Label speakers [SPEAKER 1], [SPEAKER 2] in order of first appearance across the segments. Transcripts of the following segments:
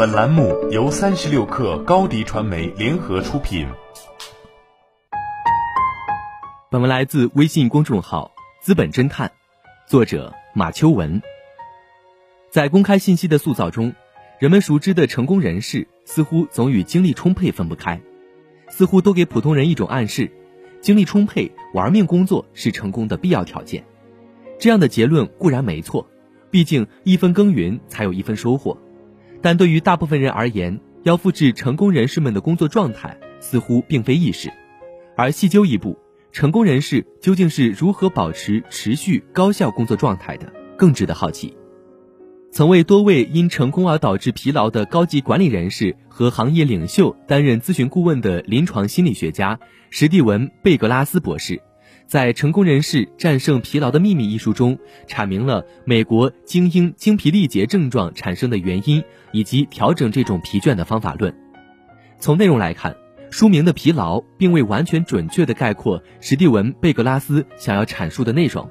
[SPEAKER 1] 本栏目由三十六氪高低传媒联合出品。
[SPEAKER 2] 本文来自微信公众号“资本侦探”，作者马秋文。在公开信息的塑造中，人们熟知的成功人士似乎总与精力充沛分不开，似乎都给普通人一种暗示：精力充沛、玩命工作是成功的必要条件。这样的结论固然没错，毕竟一分耕耘才有一分收获。但对于大部分人而言，要复制成功人士们的工作状态，似乎并非易事。而细究一步，成功人士究竟是如何保持持续高效工作状态的，更值得好奇。曾为多位因成功而导致疲劳的高级管理人士和行业领袖担任咨询顾问的临床心理学家史蒂文·贝格拉斯博士。在《成功人士战胜疲劳的秘密》一书中，阐明了美国精英精疲力竭症状产生的原因，以及调整这种疲倦的方法论。从内容来看，书名的“疲劳”并未完全准确地概括史蒂文·贝格拉斯想要阐述的内容。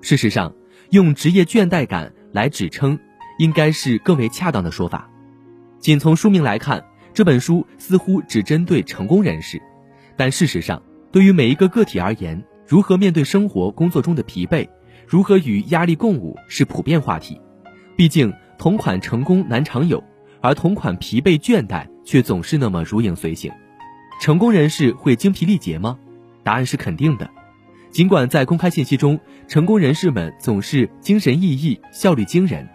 [SPEAKER 2] 事实上，用职业倦怠感来指称，应该是更为恰当的说法。仅从书名来看，这本书似乎只针对成功人士，但事实上，对于每一个个体而言，如何面对生活工作中的疲惫，如何与压力共舞是普遍话题。毕竟同款成功难常有，而同款疲惫倦怠却总是那么如影随形。成功人士会精疲力竭吗？答案是肯定的。尽管在公开信息中，成功人士们总是精神奕奕、效率惊人，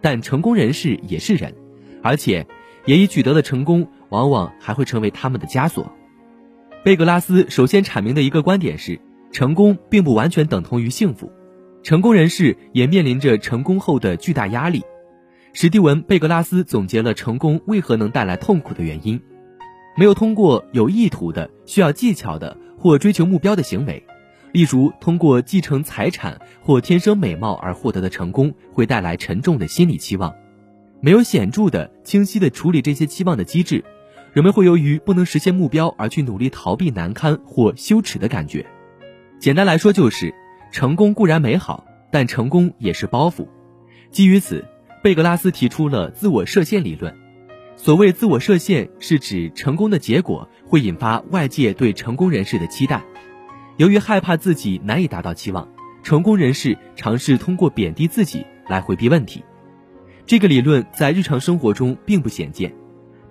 [SPEAKER 2] 但成功人士也是人，而且也已取得的成功往往还会成为他们的枷锁。贝格拉斯首先阐明的一个观点是。成功并不完全等同于幸福，成功人士也面临着成功后的巨大压力。史蒂文·贝格拉斯总结了成功为何能带来痛苦的原因：没有通过有意图的、需要技巧的或追求目标的行为，例如通过继承财产或天生美貌而获得的成功，会带来沉重的心理期望；没有显著的、清晰的处理这些期望的机制，人们会由于不能实现目标而去努力逃避难堪或羞耻的感觉。简单来说，就是成功固然美好，但成功也是包袱。基于此，贝格拉斯提出了自我设限理论。所谓自我设限，是指成功的结果会引发外界对成功人士的期待。由于害怕自己难以达到期望，成功人士尝试通过贬低自己来回避问题。这个理论在日常生活中并不鲜见，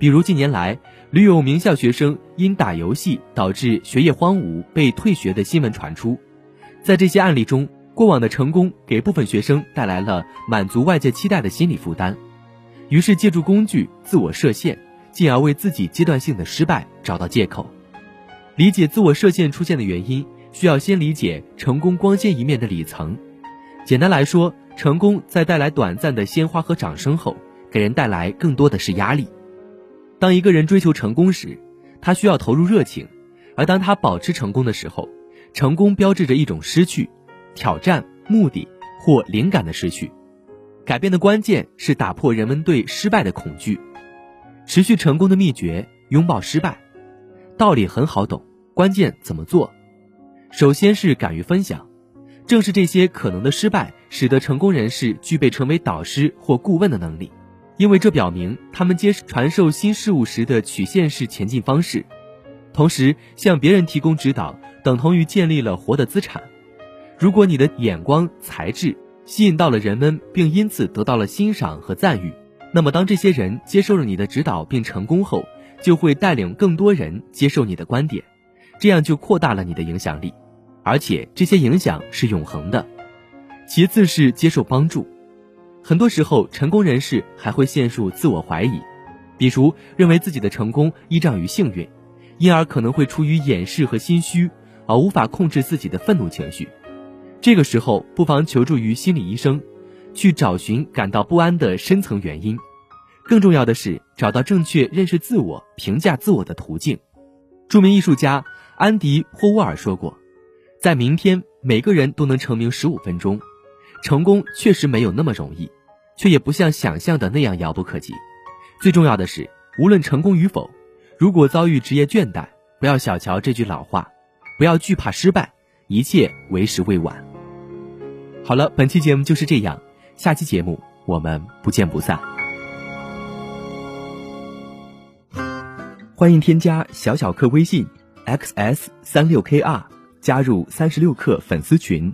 [SPEAKER 2] 比如近年来。屡有名校学生因打游戏导致学业荒芜被退学的新闻传出，在这些案例中，过往的成功给部分学生带来了满足外界期待的心理负担，于是借助工具自我设限，进而为自己阶段性的失败找到借口。理解自我设限出现的原因，需要先理解成功光鲜一面的里层。简单来说，成功在带来短暂的鲜花和掌声后，给人带来更多的是压力。当一个人追求成功时，他需要投入热情；而当他保持成功的时候，成功标志着一种失去、挑战、目的或灵感的失去。改变的关键是打破人们对失败的恐惧。持续成功的秘诀：拥抱失败。道理很好懂，关键怎么做？首先是敢于分享。正是这些可能的失败，使得成功人士具备成为导师或顾问的能力。因为这表明他们接受传授新事物时的曲线式前进方式，同时向别人提供指导，等同于建立了活的资产。如果你的眼光、才智吸引到了人们，并因此得到了欣赏和赞誉，那么当这些人接受了你的指导并成功后，就会带领更多人接受你的观点，这样就扩大了你的影响力，而且这些影响是永恒的。其次是接受帮助。很多时候，成功人士还会陷入自我怀疑，比如认为自己的成功依仗于幸运，因而可能会出于掩饰和心虚，而无法控制自己的愤怒情绪。这个时候，不妨求助于心理医生，去找寻感到不安的深层原因。更重要的是，找到正确认识自我、评价自我的途径。著名艺术家安迪·霍沃尔说过：“在明天，每个人都能成名十五分钟。”成功确实没有那么容易，却也不像想象的那样遥不可及。最重要的是，无论成功与否，如果遭遇职业倦怠，不要小瞧这句老话，不要惧怕失败，一切为时未晚。好了，本期节目就是这样，下期节目我们不见不散。欢迎添加小小客微信 xs 三六 kr 加入三十六课粉丝群。